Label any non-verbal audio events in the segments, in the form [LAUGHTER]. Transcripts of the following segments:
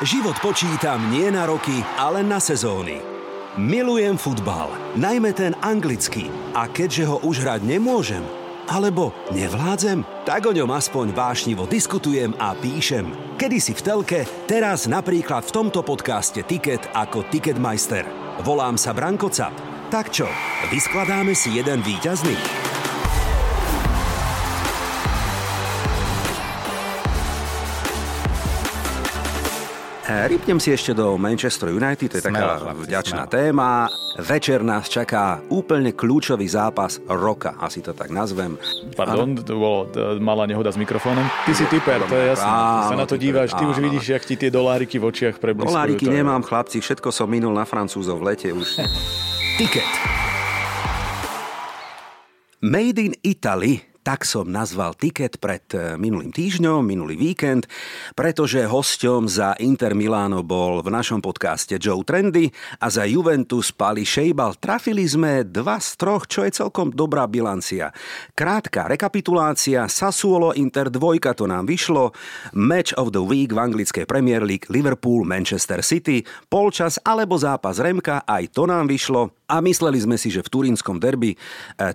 Život počítam nie na roky, ale na sezóny. Milujem futbal, najmä ten anglický. A keďže ho už hrať nemôžem, alebo nevládzem, tak o ňom aspoň vášnivo diskutujem a píšem. Kedy si v telke, teraz napríklad v tomto podcaste Ticket ako Ticketmeister. Volám sa Branko Cap. Tak čo, vyskladáme si jeden výťazný? Rypnem si ešte do Manchester United, to je taká vďačná téma. Večer nás čaká úplne kľúčový zápas roka, asi to tak nazvem. Pardon, to bolo malá nehoda s mikrofónom. Ty si typer, to je jasné. Áno, sa na to díváš, ty áno. už vidíš, jak ti tie doláriky v očiach prebliskujú. Doláriky nemám, chlapci, všetko som minul na Francúzov v lete už. [LAUGHS] Ticket. Made in Italy tak som nazval tiket pred e, minulým týždňom, minulý víkend, pretože hosťom za Inter Miláno bol v našom podcaste Joe Trendy a za Juventus Pali Šejbal. Trafili sme dva z troch, čo je celkom dobrá bilancia. Krátka rekapitulácia, Sassuolo Inter 2 to nám vyšlo, Match of the Week v anglickej Premier League Liverpool Manchester City, polčas alebo zápas Remka, aj to nám vyšlo. A mysleli sme si, že v turínskom derby e,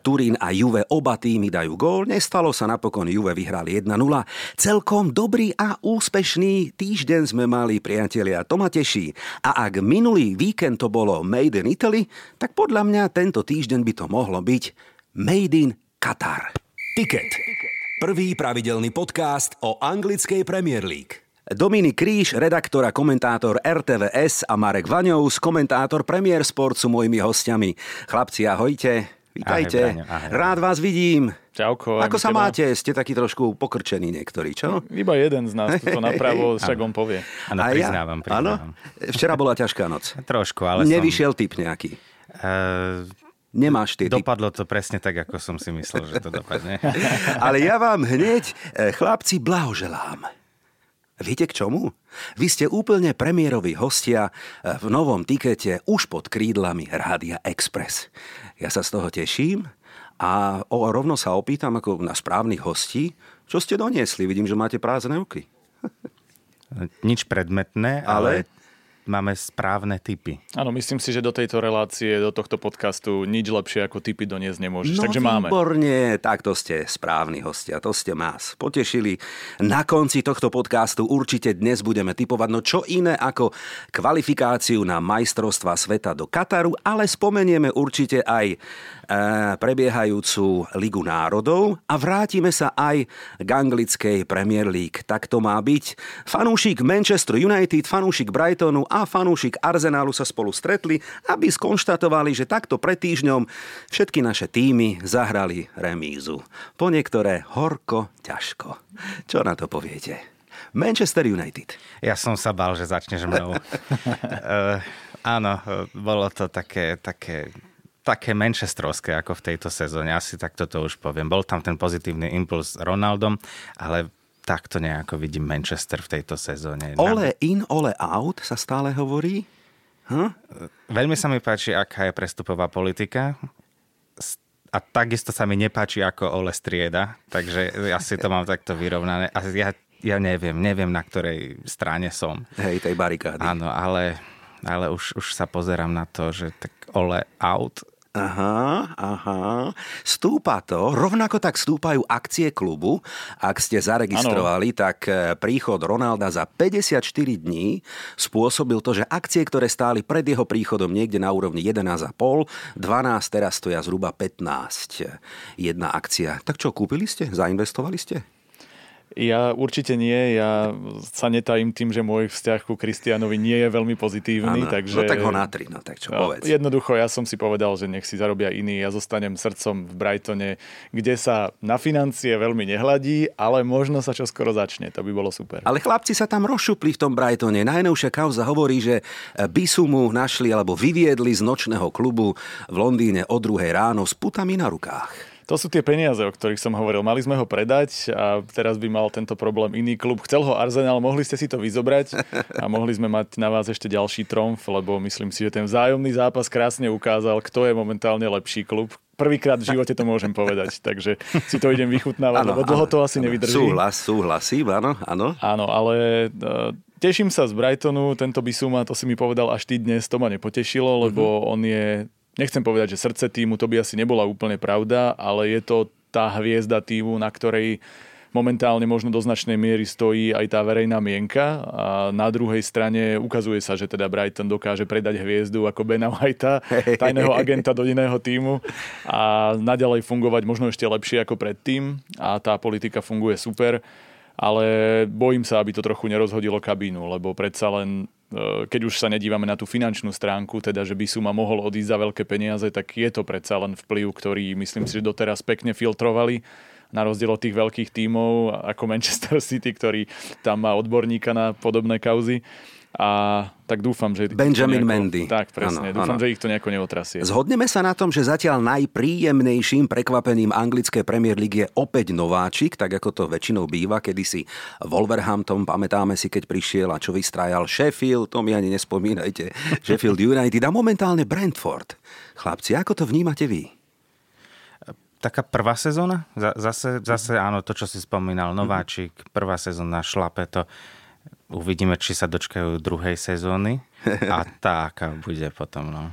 Turín a Juve oba týmy dajú gól. Nestalo sa napokon, Juve vyhrali 1-0. Celkom dobrý a úspešný týždeň sme mali, priatelia, to ma teší. A ak minulý víkend to bolo Made in Italy, tak podľa mňa tento týždeň by to mohlo byť Made in Qatar. Ticket. Prvý pravidelný podcast o anglickej Premier League. Dominik Kríž, redaktor a komentátor RTVS a Marek Vaňous, komentátor Premier Sport sú mojimi hostiami. Chlapci, ahojte. Vítajte. Ahoj, ahoj. Rád vás vidím. Čauko. Ako sa teba? máte? Ste takí trošku pokrčení niektorí, čo? Iba jeden z nás, to napravo, [LAUGHS] však on povie. Áno, priznávam, priznávam. Áno? Včera bola ťažká noc. Trošku, ale Nevyšiel som... typ nejaký. Uh... Nemáš ty. Dopadlo to presne tak, ako som si myslel, že to dopadne. [LAUGHS] Ale ja vám hneď, eh, chlapci, blahoželám. Viete k čomu? Vy ste úplne premiéroví hostia v novom tikete už pod krídlami Rádia Express. Ja sa z toho teším a o, rovno sa opýtam ako na správnych hostí, čo ste doniesli. Vidím, že máte prázdne ruky. Nič predmetné, ale, ale máme správne typy. Áno, myslím si, že do tejto relácie, do tohto podcastu nič lepšie ako typy doniesť nemôžeš. No, Takže máme. výborne, tak to ste správni hostia, to ste nás potešili. Na konci tohto podcastu určite dnes budeme typovať, no čo iné ako kvalifikáciu na majstrovstva sveta do Kataru, ale spomenieme určite aj E, prebiehajúcu Ligu národov a vrátime sa aj k anglickej Premier League. Tak to má byť. Fanúšik Manchester United, fanúšik Brightonu a fanúšik Arsenalu sa spolu stretli, aby skonštatovali, že takto pred týždňom všetky naše týmy zahrali remízu. Po niektoré horko, ťažko. Čo na to poviete? Manchester United. Ja som sa bal, že začneš mnou. uh, [LAUGHS] áno, bolo to také, také také manchesterovské ako v tejto sezóne. Asi takto to už poviem. Bol tam ten pozitívny impuls Ronaldom, ale takto nejako vidím Manchester v tejto sezóne. Ole in, ole out sa stále hovorí? Hm? Veľmi sa mi páči, aká je prestupová politika a takisto sa mi nepáči, ako Ole strieda, takže ja si to mám takto vyrovnané. A ja, ja neviem, neviem, na ktorej strane som. Hej, tej barikády. Áno, ale, ale už, už sa pozerám na to, že tak Ole out Aha, aha. Stúpa to, rovnako tak stúpajú akcie klubu. Ak ste zaregistrovali, ano. tak e, príchod Ronalda za 54 dní spôsobil to, že akcie, ktoré stáli pred jeho príchodom niekde na úrovni 11,5, 12 teraz stoja zhruba 15. Jedna akcia. Tak čo, kúpili ste? Zainvestovali ste? Ja určite nie, ja sa netajím tým, že môj vzťah ku Kristianovi nie je veľmi pozitívny. Ano, takže... No tak ho natri, no tak čo povedz. Jednoducho, ja som si povedal, že nech si zarobia iní, ja zostanem srdcom v Brightone, kde sa na financie veľmi nehladí, ale možno sa čo skoro začne, to by bolo super. Ale chlapci sa tam rozšupli v tom Brightone. Najnovšia kauza hovorí, že Bisumu našli alebo vyviedli z nočného klubu v Londýne o druhej ráno s putami na rukách. To sú tie peniaze, o ktorých som hovoril. Mali sme ho predať a teraz by mal tento problém iný klub. Chcel ho Arsenal, mohli ste si to vyzobrať a mohli sme mať na vás ešte ďalší tromf, lebo myslím si, že ten vzájomný zápas krásne ukázal, kto je momentálne lepší klub. Prvýkrát v živote to môžem povedať, takže si to idem vychutnávať, ano, lebo dlho to asi ano, nevydrží. Súhlas, súhlasím, áno, áno. Áno, ale uh, teším sa z Brightonu, tento Bisuma, to si mi povedal až ty dnes, to ma nepotešilo, lebo uh-huh. on je nechcem povedať, že srdce týmu, to by asi nebola úplne pravda, ale je to tá hviezda týmu, na ktorej momentálne možno do značnej miery stojí aj tá verejná mienka. A na druhej strane ukazuje sa, že teda Brighton dokáže predať hviezdu ako Bena Whitea, [LAUGHS] tajného agenta do iného týmu a naďalej fungovať možno ešte lepšie ako predtým. A tá politika funguje super ale bojím sa, aby to trochu nerozhodilo kabínu, lebo predsa len keď už sa nedívame na tú finančnú stránku, teda že by Suma mohol odísť za veľké peniaze, tak je to predsa len vplyv, ktorý myslím si, že doteraz pekne filtrovali na rozdiel od tých veľkých tímov ako Manchester City, ktorý tam má odborníka na podobné kauzy. A tak dúfam, že... Benjamin nejako, Mendy. Tak, presne. Ano, dúfam, ano. že ich to nejako neotrasie. Zhodneme sa na tom, že zatiaľ najpríjemnejším prekvapením anglické Premier League je opäť nováčik, tak ako to väčšinou býva, kedy si Wolverhampton, pamätáme si, keď prišiel a čo vystrajal Sheffield, to mi ani nespomínajte, [LAUGHS] Sheffield United a momentálne Brentford. Chlapci, ako to vnímate vy? taká prvá sezóna? Zase, zase áno, to, čo si spomínal, nováčik, prvá sezóna, šlape to. Uvidíme, či sa dočkajú druhej sezóny a [LAUGHS] tá, aká bude potom. No.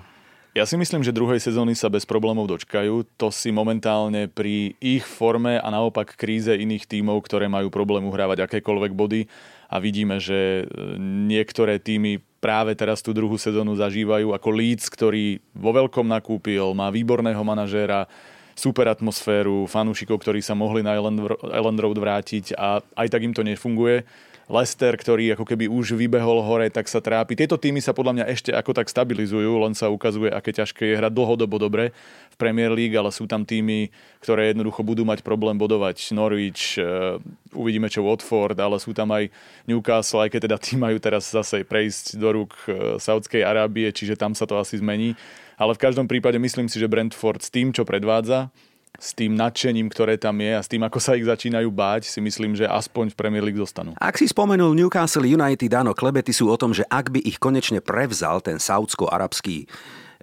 Ja si myslím, že druhej sezóny sa bez problémov dočkajú. To si momentálne pri ich forme a naopak kríze iných tímov, ktoré majú problém uhrávať akékoľvek body a vidíme, že e, niektoré týmy práve teraz tú druhú sezónu zažívajú ako Leeds, ktorý vo veľkom nakúpil, má výborného manažéra, super atmosféru, fanúšikov, ktorí sa mohli na Ellen Road vrátiť a aj tak im to nefunguje. Leicester, ktorý ako keby už vybehol hore, tak sa trápi. Tieto týmy sa podľa mňa ešte ako tak stabilizujú, len sa ukazuje, aké ťažké je hrať dlhodobo dobre v Premier League, ale sú tam týmy, ktoré jednoducho budú mať problém bodovať. Norwich, eh, uvidíme čo Watford, ale sú tam aj Newcastle, aj keď teda tí majú teraz zase prejsť do rúk eh, Saudskej Arábie, čiže tam sa to asi zmení. Ale v každom prípade myslím si, že Brentford s tým, čo predvádza, s tým nadšením, ktoré tam je a s tým, ako sa ich začínajú báť, si myslím, že aspoň v Premier League zostanú. Ak si spomenul Newcastle United, áno, klebety sú o tom, že ak by ich konečne prevzal ten saudsko-arabský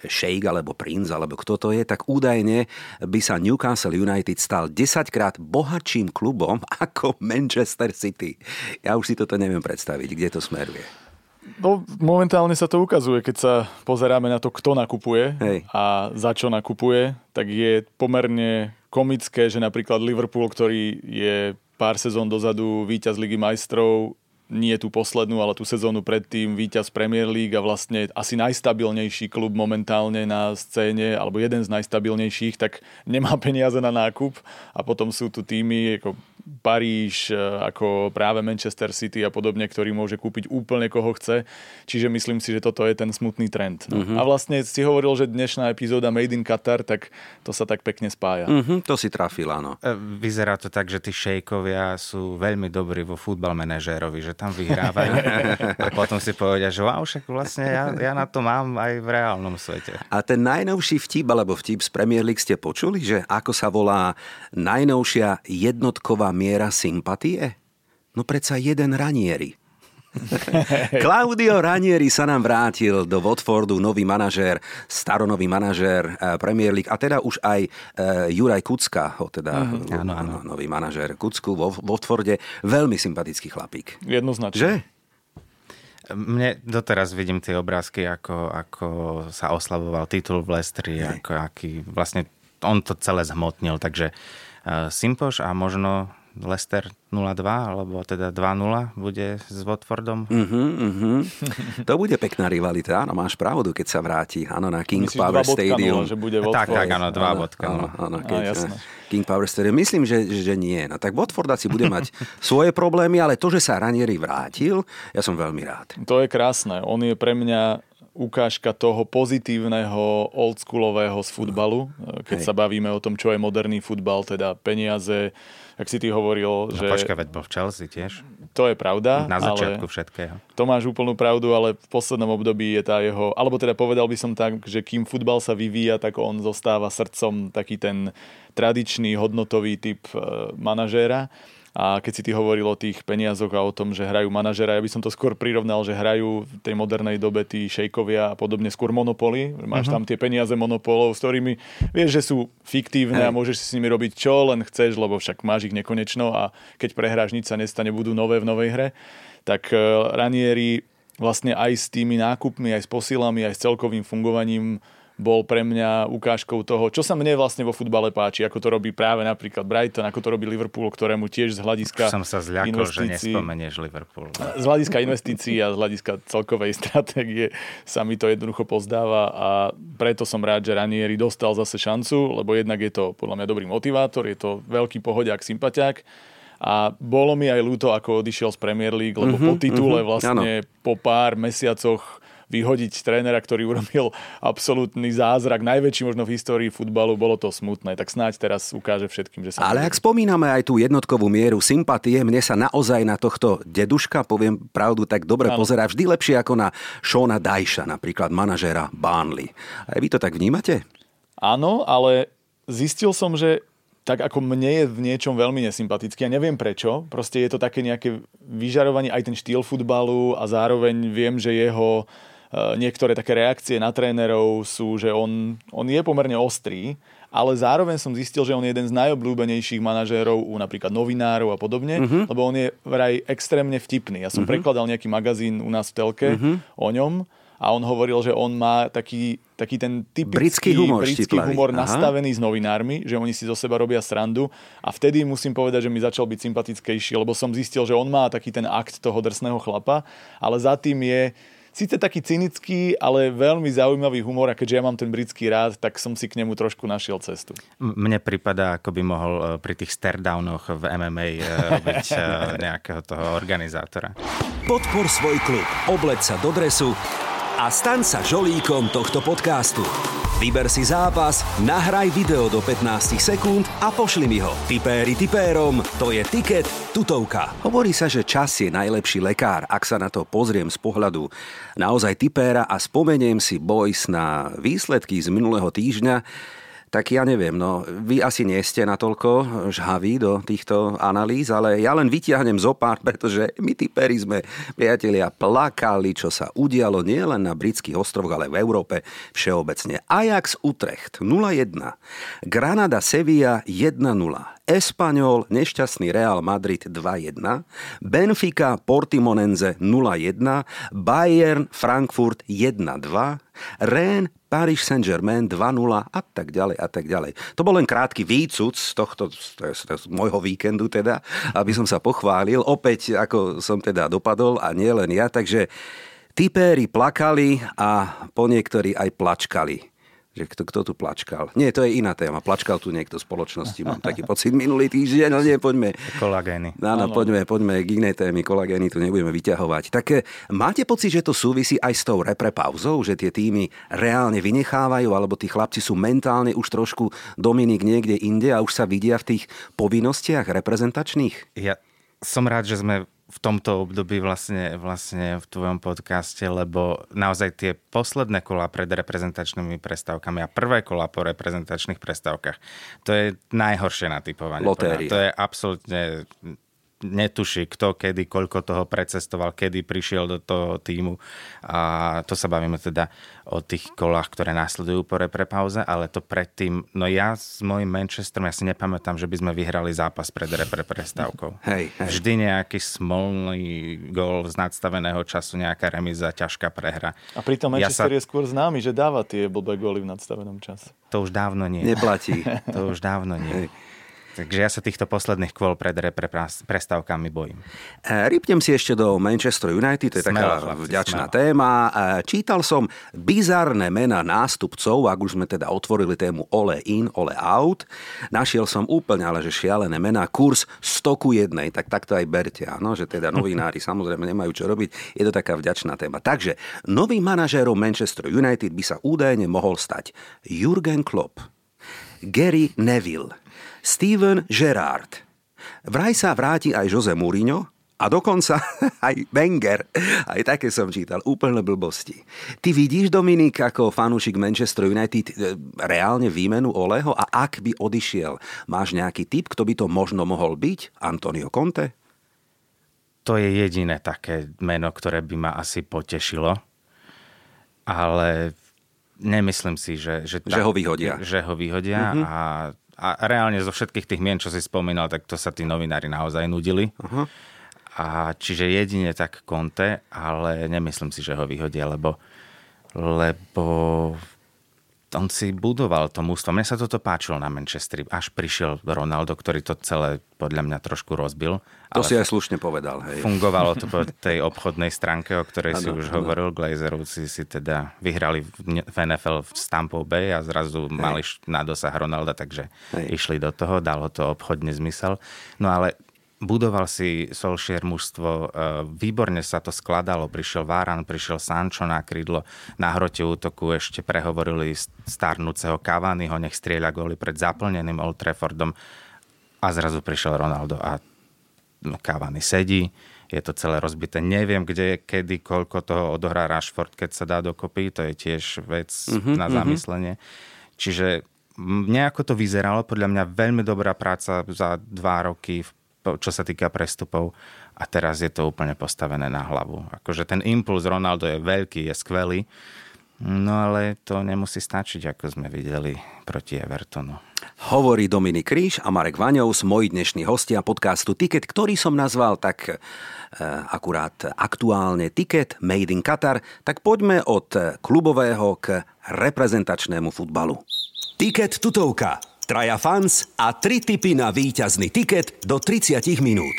šejk alebo princ, alebo kto to je, tak údajne by sa Newcastle United stal 10 krát bohatším klubom [LAUGHS] ako Manchester City. Ja už si toto neviem predstaviť, kde to smeruje. No, momentálne sa to ukazuje, keď sa pozeráme na to, kto nakupuje Hej. a za čo nakupuje, tak je pomerne komické, že napríklad Liverpool, ktorý je pár sezón dozadu víťaz Ligy majstrov, nie tú poslednú, ale tú sezónu predtým víťaz Premier League a vlastne asi najstabilnejší klub momentálne na scéne, alebo jeden z najstabilnejších, tak nemá peniaze na nákup a potom sú tu týmy ako Paríž, e, ako práve Manchester City a podobne, ktorý môže kúpiť úplne koho chce. Čiže myslím si, že toto je ten smutný trend. No. Uh-huh. A vlastne si hovoril, že dnešná epizóda Made in Qatar, tak to sa tak pekne spája. Uh-huh, to si trafil, áno. E, vyzerá to tak, že tí šejkovia sú veľmi dobrí vo futbal manažérovi, že tam vyhrávajú [LAUGHS] a potom si povedia, že wow, však vlastne ja, ja na to mám aj v reálnom svete. A ten najnovší vtip, alebo vtip z Premier League ste počuli, že ako sa volá najnovšia jednotková miera sympatie? No predsa jeden Ranieri. [LAUGHS] Claudio Ranieri sa nám vrátil do Watfordu, nový manažér, staronový manažér eh, Premier League a teda už aj uh, Juraj Kucka, ho teda mm, áno, áno. nový manažér Kucku vo Watforde, veľmi sympatický chlapík. Jednoznačne. Že? Mne doteraz vidím tie obrázky, ako, ako sa oslavoval titul v Lestri, ako aký vlastne on to celé zhmotnil, takže uh, Simpoš a možno Leicester 0-2, alebo teda 2-0 bude s Watfordom. Uh-huh, uh-huh. to bude pekná rivalita, áno, máš pravdu, keď sa vráti, áno, na King Myslíš Power Stadium. 0, že bude Tak, tak, áno, 2 bodka. Áno, áno, keď, Á, King Power Stadium. Myslím, že, že nie. No tak Watford asi bude mať [LAUGHS] svoje problémy, ale to, že sa Ranieri vrátil, ja som veľmi rád. To je krásne. On je pre mňa ukážka toho pozitívneho oldschoolového z futbalu, keď Hej. sa bavíme o tom, čo je moderný futbal, teda peniaze, ak si ty hovoril, no, že... Počkaj, veď bol v Chelsea tiež. To je pravda. Na začiatku ale všetkého. To máš úplnú pravdu, ale v poslednom období je tá jeho, alebo teda povedal by som tak, že kým futbal sa vyvíja, tak on zostáva srdcom taký ten tradičný hodnotový typ e, manažéra. A keď si ty hovoril o tých peniazoch a o tom, že hrajú manažera, ja by som to skôr prirovnal, že hrajú v tej modernej dobe tí šejkovia a podobne skôr monopoly. Máš uh-huh. tam tie peniaze monopolov, s ktorými vieš, že sú fiktívne hey. a môžeš si s nimi robiť čo len chceš, lebo však máš ich nekonečno a keď prehráš, nič sa nestane, budú nové v novej hre. Tak e, Ranieri vlastne aj s tými nákupmi, aj s posilami, aj s celkovým fungovaním bol pre mňa ukážkou toho, čo sa mne vlastne vo futbale páči, ako to robí práve napríklad Brighton, ako to robí Liverpool, ktorému tiež z hľadiska Už som sa zľakol, že nespomenieš Liverpool. Z hľadiska investícií a z hľadiska celkovej [LAUGHS] stratégie sa mi to jednoducho pozdáva a preto som rád, že Ranieri dostal zase šancu, lebo jednak je to podľa mňa dobrý motivátor, je to veľký pohodiak, sympatiák a bolo mi aj ľúto, ako odišiel z Premier League, lebo mm-hmm, po titule mm-hmm, vlastne ano. po pár mesiacoch vyhodiť trénera, ktorý urobil absolútny zázrak, najväčší možno v histórii futbalu, bolo to smutné. Tak snáď teraz ukáže všetkým, že sa... Ale ak spomíname aj tú jednotkovú mieru sympatie, mne sa naozaj na tohto deduška, poviem pravdu, tak dobre ano. pozerá vždy lepšie ako na Shona Dajša, napríklad manažéra Burnley. Aj vy to tak vnímate? Áno, ale zistil som, že tak ako mne je v niečom veľmi nesympatický. Ja neviem prečo. Proste je to také nejaké vyžarovanie, aj ten štýl futbalu a zároveň viem, že jeho Eh, niektoré také reakcie na trénerov sú, že on, on je pomerne ostrý, ale zároveň som zistil, že on je jeden z najobľúbenejších manažérov u napríklad novinárov a podobne, uh-huh. lebo on je vraj extrémne vtipný. Ja som uh-huh. prekladal nejaký magazín u nás v telke uh-huh. o ňom a on hovoril, že on má taký, taký ten typický britský humor, britský humor nastavený s novinármi, že oni si zo seba robia srandu a vtedy musím povedať, že mi začal byť sympatickejší, lebo som zistil, že on má taký ten akt toho drsného chlapa, ale za tým je síce taký cynický, ale veľmi zaujímavý humor a keďže ja mám ten britský rád, tak som si k nemu trošku našiel cestu. Mne prípada, ako by mohol e, pri tých stardownoch v MMA e, robiť e, nejakého toho organizátora. Podpor svoj klub, obleď sa do dresu a staň sa žolíkom tohto podcastu. Vyber si zápas, nahraj video do 15 sekúnd a pošli mi ho. Tipéri tipérom, to je tiket tutovka. Hovorí sa, že čas je najlepší lekár. Ak sa na to pozriem z pohľadu naozaj tipéra a spomeniem si boys na výsledky z minulého týždňa, tak ja neviem, no vy asi nie ste natoľko žhaví do týchto analýz, ale ja len vytiahnem zo pár, pretože my typeri sme, priatelia, plakali, čo sa udialo nielen na britských ostrovoch, ale v Európe všeobecne. Ajax Utrecht 0-1, Granada Sevilla 1-0, Espanyol, nešťastný Real Madrid 2-1, Benfica Portimonense 0-1, Bayern Frankfurt 1-2, Rennes Paris Saint-Germain 2-0 a tak ďalej a tak ďalej. To bol len krátky výcud z tohto, z, z môjho víkendu teda, aby som sa pochválil. Opäť, ako som teda dopadol a nie len ja, takže typéri plakali a po niektorí aj plačkali že kto, kto tu plačkal. Nie, to je iná téma. Plačkal tu niekto v spoločnosti, mám taký pocit minulý týždeň, no nie, poďme. Kolagény. Áno, poďme, poďme k inej témy, kolagény tu nebudeme vyťahovať. Tak eh, máte pocit, že to súvisí aj s tou repre pauzou, že tie týmy reálne vynechávajú, alebo tí chlapci sú mentálne už trošku Dominik niekde inde a už sa vidia v tých povinnostiach reprezentačných? Ja som rád, že sme v tomto období vlastne, vlastne v tvojom podcaste, lebo naozaj tie posledné kola pred reprezentačnými prestávkami a prvé kola po reprezentačných prestávkach, to je najhoršie natypovanie. Lotéria. To je absolútne netuší, kto kedy, koľko toho precestoval, kedy prišiel do toho týmu. A to sa bavíme teda o tých kolách, ktoré následujú po repre pauze, ale to predtým, no ja s mojim Manchesterom, ja si nepamätám, že by sme vyhrali zápas pred repre prestávkou. [LAUGHS] Hej, hej. Vždy nejaký smolný gól z nadstaveného času, nejaká remiza, ťažká prehra. A pritom Manchester ja sa... je skôr známy, že dáva tie blbé góly v nadstavenom čase. To už dávno nie. Neplatí. [LAUGHS] to už dávno nie. Hej. Takže ja sa týchto posledných kvôl pred repre prestávkami bojím. E, Rypnem si ešte do Manchester United, to je smelo, taká chlapci, vďačná smelo. téma. E, čítal som bizarné mena nástupcov, ak už sme teda otvorili tému Ole in, Ole out. Našiel som úplne ale že šialené mená. Kurs 100 ku jednej, tak takto aj berte, áno, že teda novinári [LAUGHS] samozrejme nemajú čo robiť. Je to taká vďačná téma. Takže novým manažérom Manchester United by sa údajne mohol stať Jurgen Klopp, Gary Neville, Steven Gerrard. Vraj sa vráti aj Jose Mourinho A dokonca [LAUGHS] aj Wenger, aj také som čítal, úplne blbosti. Ty vidíš, Dominik, ako fanúšik Manchester United e, reálne výmenu Oleho a ak by odišiel, máš nejaký typ, kto by to možno mohol byť? Antonio Conte? To je jediné také meno, ktoré by ma asi potešilo. Ale nemyslím si, že... Že, tak, že ho vyhodia. Že ho vyhodia uh-huh. a, a reálne zo všetkých tých mien, čo si spomínal, tak to sa tí novinári naozaj nudili. Uh-huh. A čiže jedine tak Conte, ale nemyslím si, že ho vyhodia, lebo, lebo on si budoval to mústvo. Mne sa toto páčilo na Manchesteri. Až prišiel Ronaldo, ktorý to celé podľa mňa trošku rozbil. To si aj slušne povedal. Hej. Fungovalo to po tej obchodnej stránke, o ktorej ano, si už ano. hovoril. Glazerovci si teda vyhrali v NFL v Stampov Bay a zrazu hej. mali na dosah Ronalda, takže hej. išli do toho, dalo to obchodne zmysel. No ale budoval si Solskjaer mužstvo, e, výborne sa to skladalo, prišiel Váran, prišiel Sancho na krídlo, na hrote útoku ešte prehovorili starnúceho Cavaniho, nech strieľa góly pred zaplneným Old Traffordom a zrazu prišiel Ronaldo a Cavani sedí, je to celé rozbité. Neviem, kde, kedy, koľko toho odohrá Rashford, keď sa dá dokopy, to je tiež vec mm-hmm, na zamyslenie. Mm-hmm. Čiže nejako to vyzeralo, podľa mňa veľmi dobrá práca za dva roky v čo sa týka prestupov a teraz je to úplne postavené na hlavu. Akože ten impuls Ronaldo je veľký, je skvelý, no ale to nemusí stačiť, ako sme videli proti Evertonu. Hovorí Dominik Kríž a Marek Vaňovs, moji dnešní hostia podcastu Ticket, ktorý som nazval tak e, akurát aktuálne Ticket Made in Qatar. Tak poďme od klubového k reprezentačnému futbalu. Ticket tutovka. Traja fans a tri tipy na víťazný tiket do 30 minút.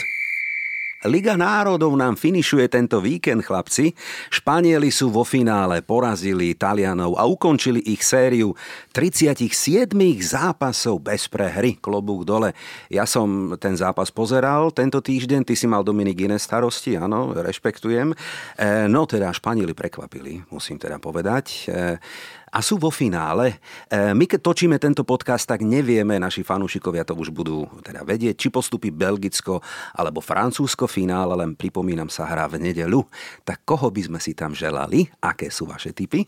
Liga národov nám finišuje tento víkend, chlapci. Španieli sú vo finále, porazili Talianov a ukončili ich sériu 37 zápasov bez prehry. Klobúk dole. Ja som ten zápas pozeral tento týždeň, ty si mal Dominik iné starosti, áno, rešpektujem. E, no teda Španieli prekvapili, musím teda povedať. E, a sú vo finále. E, my keď točíme tento podcast, tak nevieme, naši fanúšikovia to už budú teda vedieť, či postupí Belgicko alebo Francúzsko finále, len pripomínam sa hrá v nedelu. Tak koho by sme si tam želali? Aké sú vaše typy?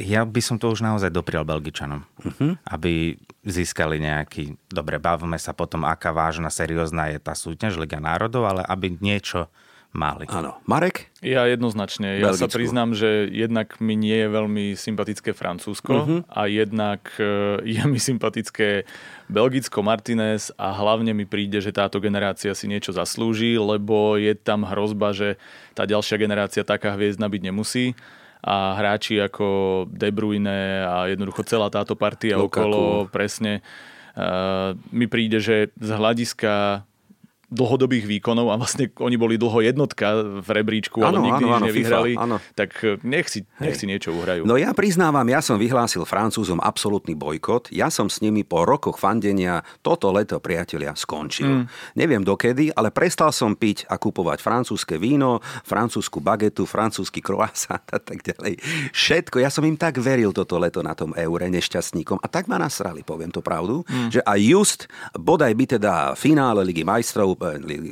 Ja by som to už naozaj doprial Belgičanom, uh-huh. aby získali nejaký... Dobre, bavme sa potom, aká vážna, seriózna je tá súťaž Liga národov, ale aby niečo mali. Áno. Marek? Ja jednoznačne. Ja Belgicku. sa priznám, že jednak mi nie je veľmi sympatické Francúzsko uh-huh. a jednak e, [LAUGHS] je mi sympatické Belgicko Martinez a hlavne mi príde, že táto generácia si niečo zaslúži, lebo je tam hrozba, že tá ďalšia generácia taká hviezdna byť nemusí a hráči ako De Bruyne a jednoducho celá táto partia Lukaku. okolo presne uh, mi príde, že z hľadiska dlhodobých výkonov a vlastne oni boli dlho jednotka v rebríčku, ale ano, nikdy ano, nič nevyhrali, FIFA, tak eh, nech si, nech si niečo uhrajú. No ja priznávam, ja som vyhlásil Francúzom absolútny bojkot. Ja som s nimi po rokoch fandenia toto leto, priatelia, skončil. Mm. Neviem dokedy, ale prestal som piť a kupovať francúzske víno, francúzsku bagetu, francúzsky croissant a tak ďalej. Všetko. Ja som im tak veril toto leto na tom eure nešťastníkom a tak ma nasrali, poviem to pravdu, mm. že aj just bodaj by teda finále Ligy majstrov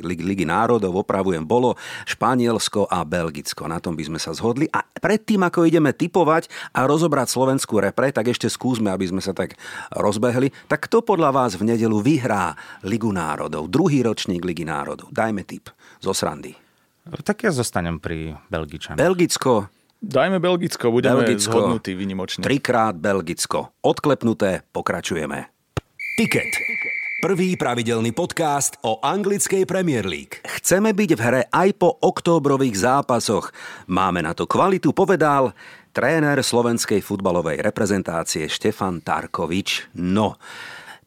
Ligy národov, opravujem, bolo Španielsko a Belgicko. Na tom by sme sa zhodli. A predtým, ako ideme typovať a rozobrať slovenskú repre, tak ešte skúsme, aby sme sa tak rozbehli. Tak kto podľa vás v nedelu vyhrá Ligu národov? Druhý ročník Ligy národov. Dajme tip zo srandy. Tak ja zostanem pri Belgičanoch. Belgicko, Dajme Belgicko, budeme Belgicko, zhodnutí vynimočne. Trikrát Belgicko. Odklepnuté, pokračujeme. Ticket. Prvý pravidelný podcast o anglickej Premier League. Chceme byť v hre aj po októbrových zápasoch. Máme na to kvalitu, povedal tréner slovenskej futbalovej reprezentácie Štefan Tarkovič. No,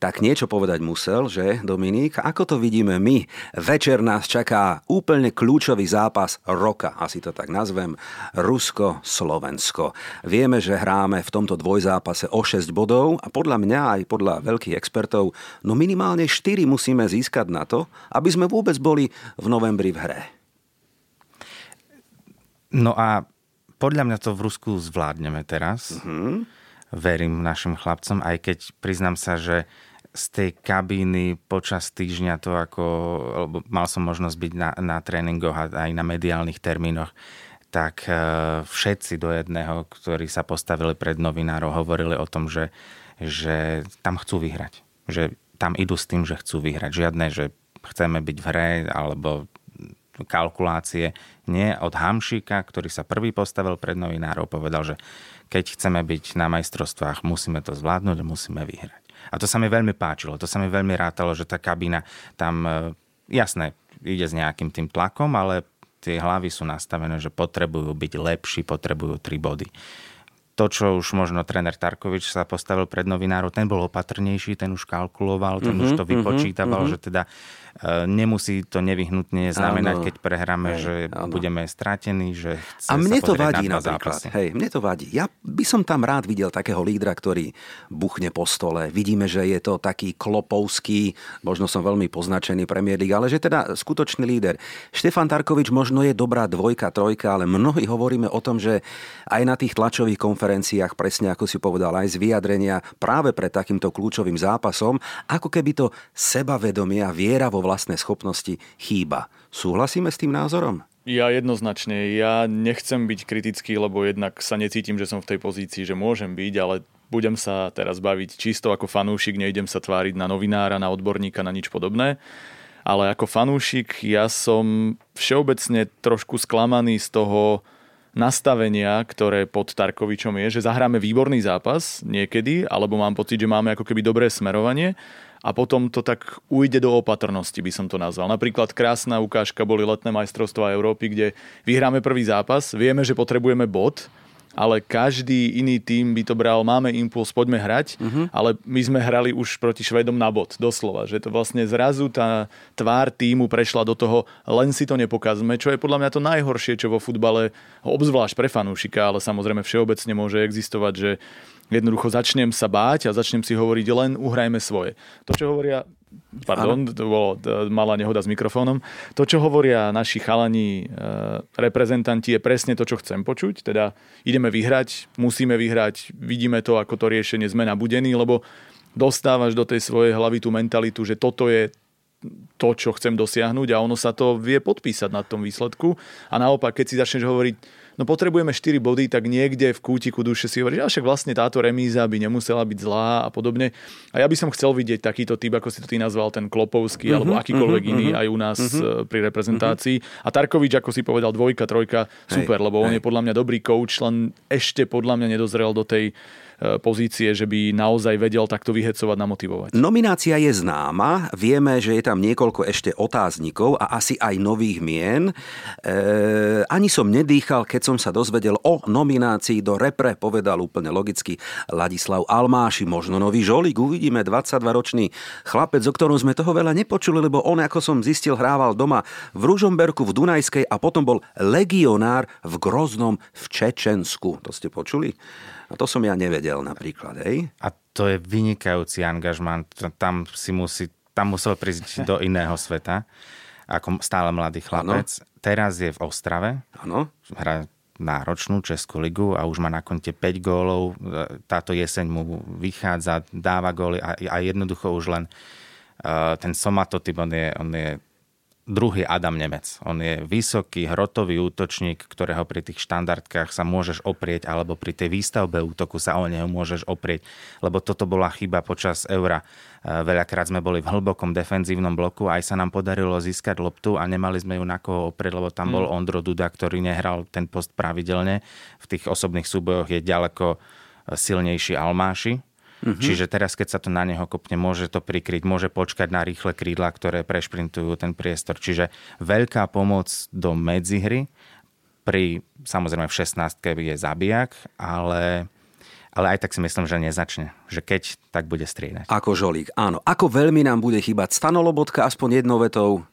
tak niečo povedať musel, že Dominik? Ako to vidíme my? Večer nás čaká úplne kľúčový zápas roka, asi to tak nazvem, Rusko-Slovensko. Vieme, že hráme v tomto dvojzápase o 6 bodov a podľa mňa aj podľa veľkých expertov, no minimálne 4 musíme získať na to, aby sme vôbec boli v novembri v hre. No a podľa mňa to v Rusku zvládneme teraz. Mm-hmm. Verím našim chlapcom, aj keď priznám sa, že z tej kabíny počas týždňa to ako, lebo mal som možnosť byť na, na tréningoch a aj na mediálnych termínoch, tak e, všetci do jedného, ktorí sa postavili pred novinárov, hovorili o tom, že, že tam chcú vyhrať. Že tam idú s tým, že chcú vyhrať. Žiadne, že chceme byť v hre alebo kalkulácie. Nie, od Hamšíka, ktorý sa prvý postavil pred novinárov, povedal, že keď chceme byť na majstrovstvách, musíme to zvládnuť musíme vyhrať. A to sa mi veľmi páčilo, to sa mi veľmi rátalo, že tá kabína tam, e, jasné, ide s nejakým tým tlakom, ale tie hlavy sú nastavené, že potrebujú byť lepší, potrebujú tri body. To, čo už možno tréner Tarkovič sa postavil pred novinárov, ten bol opatrnejší, ten už kalkuloval, ten mm-hmm, už to vypočítaval, mm-hmm. že teda nemusí to nevyhnutne znamenať, áno. keď prehráme, hej, že áno. budeme stratení, že A mne to vadí na napríklad. Zápasy. Hej, mne to vadí. Ja by som tam rád videl takého lídra, ktorý buchne po stole. Vidíme, že je to taký klopovský, možno som veľmi poznačený Premier League, ale že teda skutočný líder. Štefan Tarkovič možno je dobrá dvojka, trojka, ale mnohí hovoríme o tom, že aj na tých tlačových konferenciách, presne ako si povedal, aj z vyjadrenia práve pred takýmto kľúčovým zápasom, ako keby to sebavedomie a viera vo vlastné schopnosti chýba. Súhlasíme s tým názorom? Ja jednoznačne, ja nechcem byť kritický, lebo jednak sa necítim, že som v tej pozícii, že môžem byť, ale budem sa teraz baviť čisto ako fanúšik, nejdem sa tváriť na novinára, na odborníka, na nič podobné. Ale ako fanúšik ja som všeobecne trošku sklamaný z toho nastavenia, ktoré pod Tarkovičom je, že zahráme výborný zápas niekedy, alebo mám pocit, že máme ako keby dobré smerovanie a potom to tak ujde do opatrnosti, by som to nazval. Napríklad krásna ukážka boli letné majstrovstvá Európy, kde vyhráme prvý zápas, vieme, že potrebujeme bod, ale každý iný tým by to bral, máme impuls, poďme hrať, uh-huh. ale my sme hrali už proti Švedom na bod, doslova, že to vlastne zrazu tá tvár týmu prešla do toho, len si to nepokazme, čo je podľa mňa to najhoršie, čo vo futbale, obzvlášť pre fanúšika, ale samozrejme všeobecne môže existovať, že jednoducho začnem sa báť a začnem si hovoriť len uhrajme svoje. To, čo hovoria Pardon, to bolo malá nehoda s mikrofónom. To, čo hovoria naši chalani e, reprezentanti, je presne to, čo chcem počuť. Teda ideme vyhrať, musíme vyhrať, vidíme to ako to riešenie, sme nabudení, lebo dostávaš do tej svojej hlavy tú mentalitu, že toto je to, čo chcem dosiahnuť a ono sa to vie podpísať na tom výsledku. A naopak, keď si začneš hovoriť, no potrebujeme 4 body, tak niekde v kútiku duše si hovorí, že však vlastne táto remíza by nemusela byť zlá a podobne. A ja by som chcel vidieť takýto typ, ako si to ty nazval, ten Klopovský, uh-huh, alebo akýkoľvek uh-huh, iný uh-huh, aj u nás uh-huh, pri reprezentácii. Uh-huh. A Tarkovič, ako si povedal, dvojka, trojka, super, hej, lebo on hej. je podľa mňa dobrý coach, len ešte podľa mňa nedozrel do tej pozície, že by naozaj vedel takto vyhecovať, namotivovať. Nominácia je známa, vieme, že je tam niekoľko ešte otáznikov a asi aj nových mien. E, ani som nedýchal, keď som sa dozvedel o nominácii do repre, povedal úplne logicky Ladislav Almáši, možno nový žolík, uvidíme 22-ročný chlapec, o ktorom sme toho veľa nepočuli, lebo on, ako som zistil, hrával doma v Ružomberku, v Dunajskej a potom bol legionár v Groznom v Čečensku. To ste počuli? A to som ja nevedel napríklad, hej? A to je vynikajúci angažman. Tam si musí, tam musel prísť [LAUGHS] do iného sveta ako stále mladý chlapec. Ano. Teraz je v Ostrave. Áno. Hra náročnú Českú ligu a už má na konte 5 gólov. Táto jeseň mu vychádza, dáva góly a, a jednoducho už len uh, ten somatotyp, on je, on je druhý Adam Nemec. On je vysoký, hrotový útočník, ktorého pri tých štandardkách sa môžeš oprieť, alebo pri tej výstavbe útoku sa o neho môžeš oprieť, lebo toto bola chyba počas Eura. E, veľakrát sme boli v hlbokom defenzívnom bloku, aj sa nám podarilo získať loptu a nemali sme ju na koho oprieť, lebo tam bol mm. Ondro Duda, ktorý nehral ten post pravidelne. V tých osobných súbojoch je ďaleko silnejší Almáši, Mm-hmm. Čiže teraz, keď sa to na neho kopne, môže to prikryť, môže počkať na rýchle krídla, ktoré prešprintujú ten priestor. Čiže veľká pomoc do medzihry. Pri, samozrejme v 16 je zabijak, ale ale aj tak si myslím, že nezačne. Že keď, tak bude striedať. Ako žolík, áno. Ako veľmi nám bude chýbať stanolobotka, aspoň jednou vetou?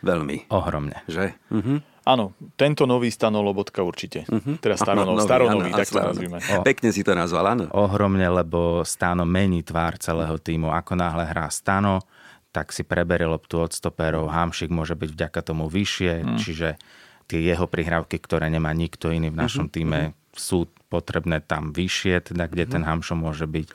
Veľmi. Ohromne. Že? Mhm. Áno, tento nový Stano Lobotka určite. Uh-huh. Teda staronov, staronový, tak to nazvime. O, Pekne si to nazval, áno. Ohromne, lebo Stano mení tvár celého týmu. Ako náhle hrá Stano, tak si preberie loptu od stoperov. Hamšik môže byť vďaka tomu vyššie, uh-huh. čiže tie jeho prihrávky, ktoré nemá nikto iný v našom uh-huh. týme, sú potrebné tam vyššie, teda kde uh-huh. ten Hamšo môže byť.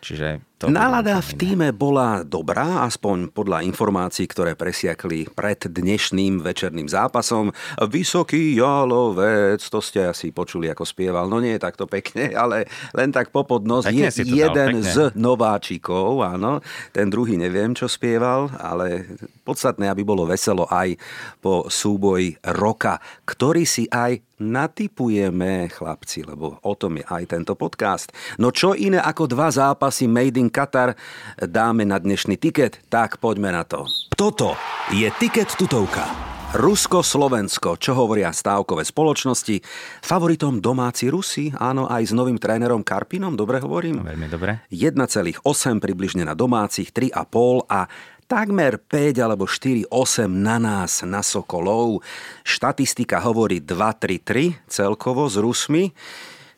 Čiže to Nálada v týme bola dobrá, aspoň podľa informácií, ktoré presiakli pred dnešným večerným zápasom. Vysoký jalovec, to ste asi počuli, ako spieval. No nie takto pekne, [LAUGHS] ale len tak popod nos. Pekne Je dal, jeden pekne. z nováčikov, áno. Ten druhý neviem, čo spieval, ale podstatné, aby bolo veselo aj po súboji roka, ktorý si aj natipujeme, chlapci, lebo o tom je aj tento podcast. No čo iné ako dva zápasy Made in Qatar dáme na dnešný tiket? Tak poďme na to. Toto je Tiket tutovka. Rusko-Slovensko, čo hovoria stávkové spoločnosti? Favoritom domáci Rusi, áno, aj s novým trénerom Karpinom, dobre hovorím? Veľmi dobre. 1,8 približne na domácich, 3,5 a takmer 5 alebo 4, 8 na nás, na Sokolov. Štatistika hovorí 2-3-3 celkovo s Rusmi.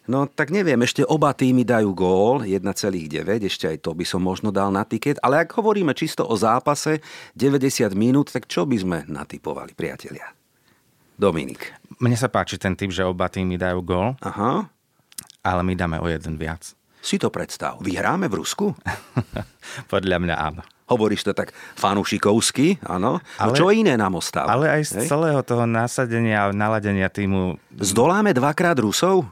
No tak neviem, ešte oba týmy dajú gól, 1,9, ešte aj to by som možno dal na tiket, ale ak hovoríme čisto o zápase 90 minút, tak čo by sme natypovali, priatelia? Dominik. Mne sa páči ten typ, že oba týmy dajú gól, Aha, ale my dáme o jeden viac. si to predstav. Vyhráme v Rusku? [LAUGHS] Podľa mňa áno. Hovoríš to tak fanušikovsky, áno. No Ale- čo iné nám ostáva? Ale aj z hej? celého toho nasadenia a naladenia týmu, Zdoláme dvakrát Rusov?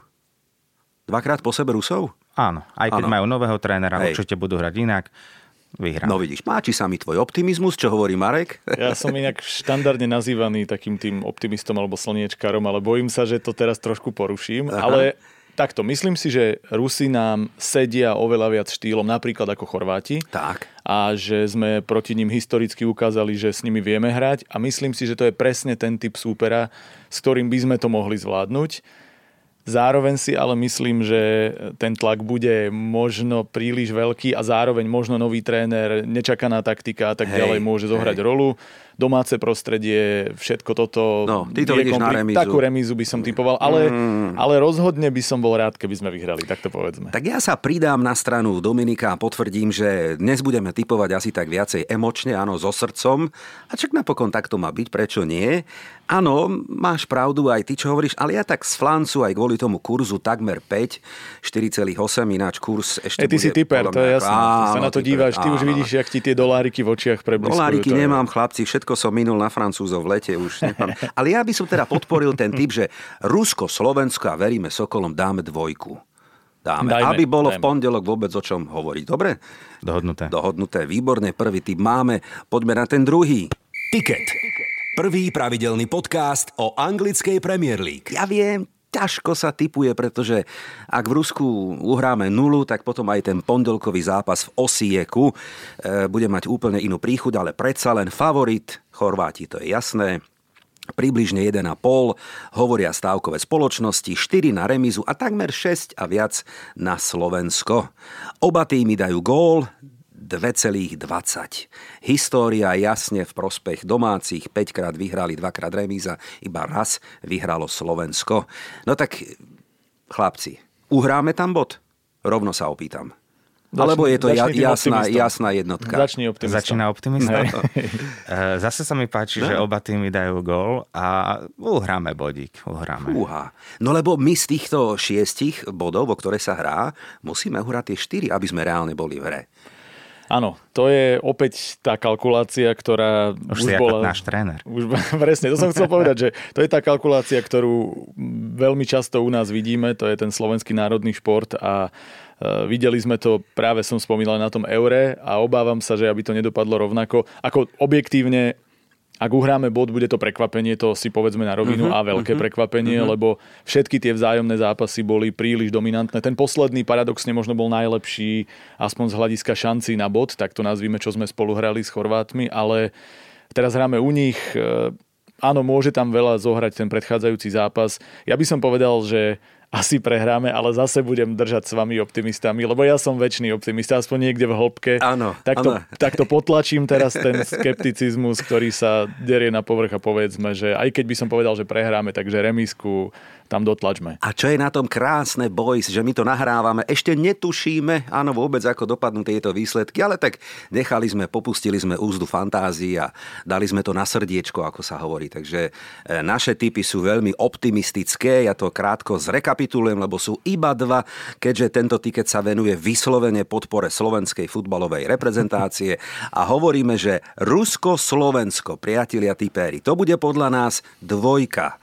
Dvakrát po sebe Rusov? áno, aj keď Áno. majú nového trénera, Hej. určite budú hrať inak, vyhrá. No vidíš, páči sa mi tvoj optimizmus, čo hovorí Marek. [LAUGHS] Ja som inak štandardne nazývaný takým tým optimistom alebo slniečkarom, ale bojím sa, že to teraz trošku poruším. Aha. Ale takto, myslím si, že Rusi nám sedia oveľa viac štýlom, napríklad ako Chorváti. Tak. a že sme proti ním historicky ukázali, že s nimi vieme hrať a myslím si, že to je presne ten typ súpera, s ktorým by sme to mohli zvládnuť. Zároveň si ale myslím, že ten tlak bude možno príliš veľký a zároveň možno nový tréner, nečakaná taktika a tak Hej, ďalej môže zohrať hej. rolu. Domáce prostredie, všetko toto... No, ty to vidíš na remízu. Takú remízu by som typoval, ale, ale rozhodne by som bol rád, keby sme vyhrali, tak to povedzme. Tak ja sa pridám na stranu Dominika a potvrdím, že dnes budeme typovať asi tak viacej emočne, áno, so srdcom. A čak napokon tak to má byť, prečo nie? Áno, máš pravdu aj ty, čo hovoríš, ale ja tak z flancu aj kvôli tomu kurzu takmer 5, 4,8, ináč kurz ešte E, ty si bude typer, podľa to je jasné. Sa na to typer, díváš, ty už vidíš, jak ti tie doláriky v očiach prebliskujú. Doláriky nemám, chlapci, všetko som minul na Francúzov v lete už. Nemám. Ale ja by som teda podporil ten typ, že Rusko, Slovensko a veríme Sokolom dáme dvojku. Dáme, Dajme, aby bolo v dajme. pondelok vôbec o čom hovoriť. Dobre? Dohodnuté. Dohodnuté, výborné, prvý typ máme. Poďme na ten druhý. Tiket. Prvý pravidelný podcast o anglickej Premier League. Ja viem, ťažko sa typuje, pretože ak v Rusku uhráme nulu, tak potom aj ten pondelkový zápas v Osieku e, bude mať úplne inú príchuť, ale predsa len favorit, Chorváti, to je jasné, približne 1,5, hovoria stávkové spoločnosti, 4 na remizu a takmer 6 a viac na Slovensko. Oba týmy dajú gól, 2,20. História jasne v prospech domácich, 5 krát vyhrali, 2 krát remíza, iba raz vyhralo Slovensko. No tak, chlapci, uhráme tam bod? Rovno sa opýtam. Alebo je to ja, začni jasná, optimistom. jasná jednotka? Začni optimistom. Začína optimista. Hej. [LAUGHS] Eh, Zase sa mi páči, že oba týmy dajú gól a uhráme bodík. Uhráme. Fúha. No lebo my z týchto šiestich bodov, o ktoré sa hrá, musíme uhrať tie štyri, aby sme reálne boli v hre. Áno, to je opäť tá kalkulácia, ktorá Už, už, si bola... ako náš tréner. [LAUGHS] Už, presne, to som chcel povedať, že to je tá kalkulácia, ktorú veľmi často u nás vidíme, to je ten slovenský národný šport a e, videli sme to, práve som spomínal na tom eure a obávam sa, že aby to nedopadlo rovnako. Ako objektívne, ak uhráme bod, bude to prekvapenie, to si povedzme na rovinu a veľké prekvapenie, lebo všetky tie vzájomné zápasy boli príliš dominantné. Ten posledný paradoxne možno bol najlepší, aspoň z hľadiska šancí na bod, tak to nazvime, čo sme spolu hrali s Chorvátmi, ale teraz hráme u nich. e, Áno, môže tam veľa zohrať ten predchádzajúci zápas. Ja by som povedal, že asi prehráme, ale zase budem držať s vami optimistami, lebo ja som väčší optimista, aspoň niekde v hĺbke. Áno, tak to, áno. [LAUGHS] tak to potlačím teraz ten skepticizmus, ktorý sa derie na povrch a povedzme, že aj keď by som povedal, že prehráme, takže remisku tam dotlačme. A čo je na tom krásne, boys, že my to nahrávame, ešte netušíme, áno, vôbec ako dopadnú tieto výsledky, ale tak nechali sme, popustili sme úzdu fantázii a dali sme to na srdiečko, ako sa hovorí. Takže e, naše typy sú veľmi optimistické, ja to krátko zrekapitulujem, lebo sú iba dva, keďže tento tiket sa venuje vyslovene podpore slovenskej futbalovej reprezentácie a hovoríme, že Rusko-Slovensko, priatelia typéri, to bude podľa nás dvojka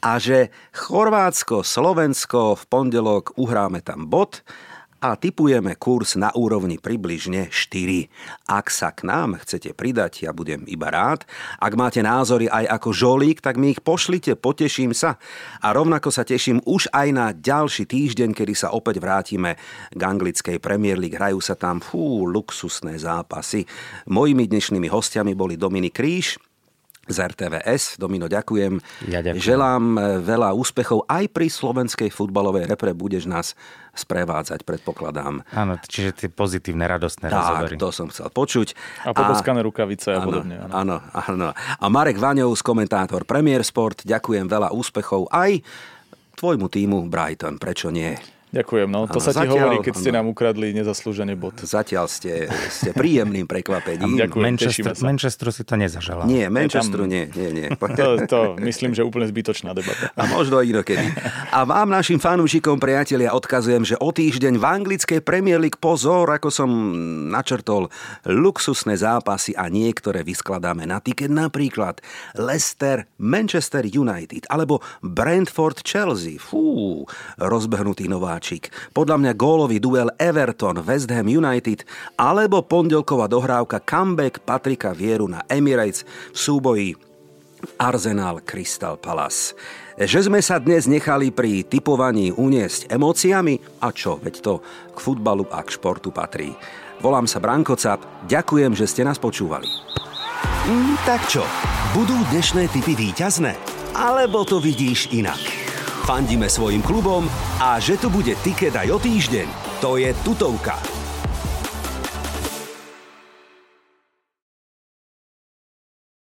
a že Chorvátsko, Slovensko v pondelok uhráme tam bod a typujeme kurz na úrovni približne 4. Ak sa k nám chcete pridať, ja budem iba rád. Ak máte názory aj ako žolík, tak mi ich pošlite, poteším sa. A rovnako sa teším už aj na ďalší týždeň, kedy sa opäť vrátime k anglickej Premier League. Hrajú sa tam fú, luxusné zápasy. Mojimi dnešnými hostiami boli Dominik Kríž, z RTVS. Domino, ďakujem. Ja ďakujem. Želám e, veľa úspechov aj pri slovenskej futbalovej repre. Budeš nás sprevádzať, predpokladám. Áno, čiže tie pozitívne, radostné tak, rozhovory. to som chcel počuť. A poboskané rukavice a áno, podobne. Áno. áno, áno. A Marek Vaňov, komentátor Premier Sport, ďakujem veľa úspechov aj tvojmu týmu Brighton. Prečo nie? Ďakujem, no to Áno, sa ti zatiaľ- hovorí, keď ste áno. nám ukradli nezaslúžený bod. Zatiaľ ste, ste príjemným prekvapením. [LAUGHS] Ďakujem. Manchester, sa. Manchesteru si to nezaželám. Nie, Manchesteru tam- nie, nie, nie. [LAUGHS] To, to myslím, že úplne zbytočná debata. A možno inokedy. A vám, našim fanúšikom, priatelia, odkazujem, že o týždeň v anglickej Premier League pozor, ako som načrtol, luxusné zápasy a niektoré vyskladáme na tiket. Napríklad Leicester, Manchester United alebo Brentford Chelsea. Fú, rozbehnutý nováčik. Podľa mňa gólový duel Everton West Ham United alebo pondelková dohrávka comeback Patrika Vieru na Emirates v súboji Arsenal Crystal Palace. Že sme sa dnes nechali pri typovaní uniesť emóciami? A čo, veď to k futbalu a k športu patrí. Volám sa Branko Cap, ďakujem, že ste nás počúvali. Mm, tak čo, budú dnešné typy víťazné? Alebo to vidíš inak? Fandíme svojim klubom a že tu bude tiket aj o týždeň, to je tutovka.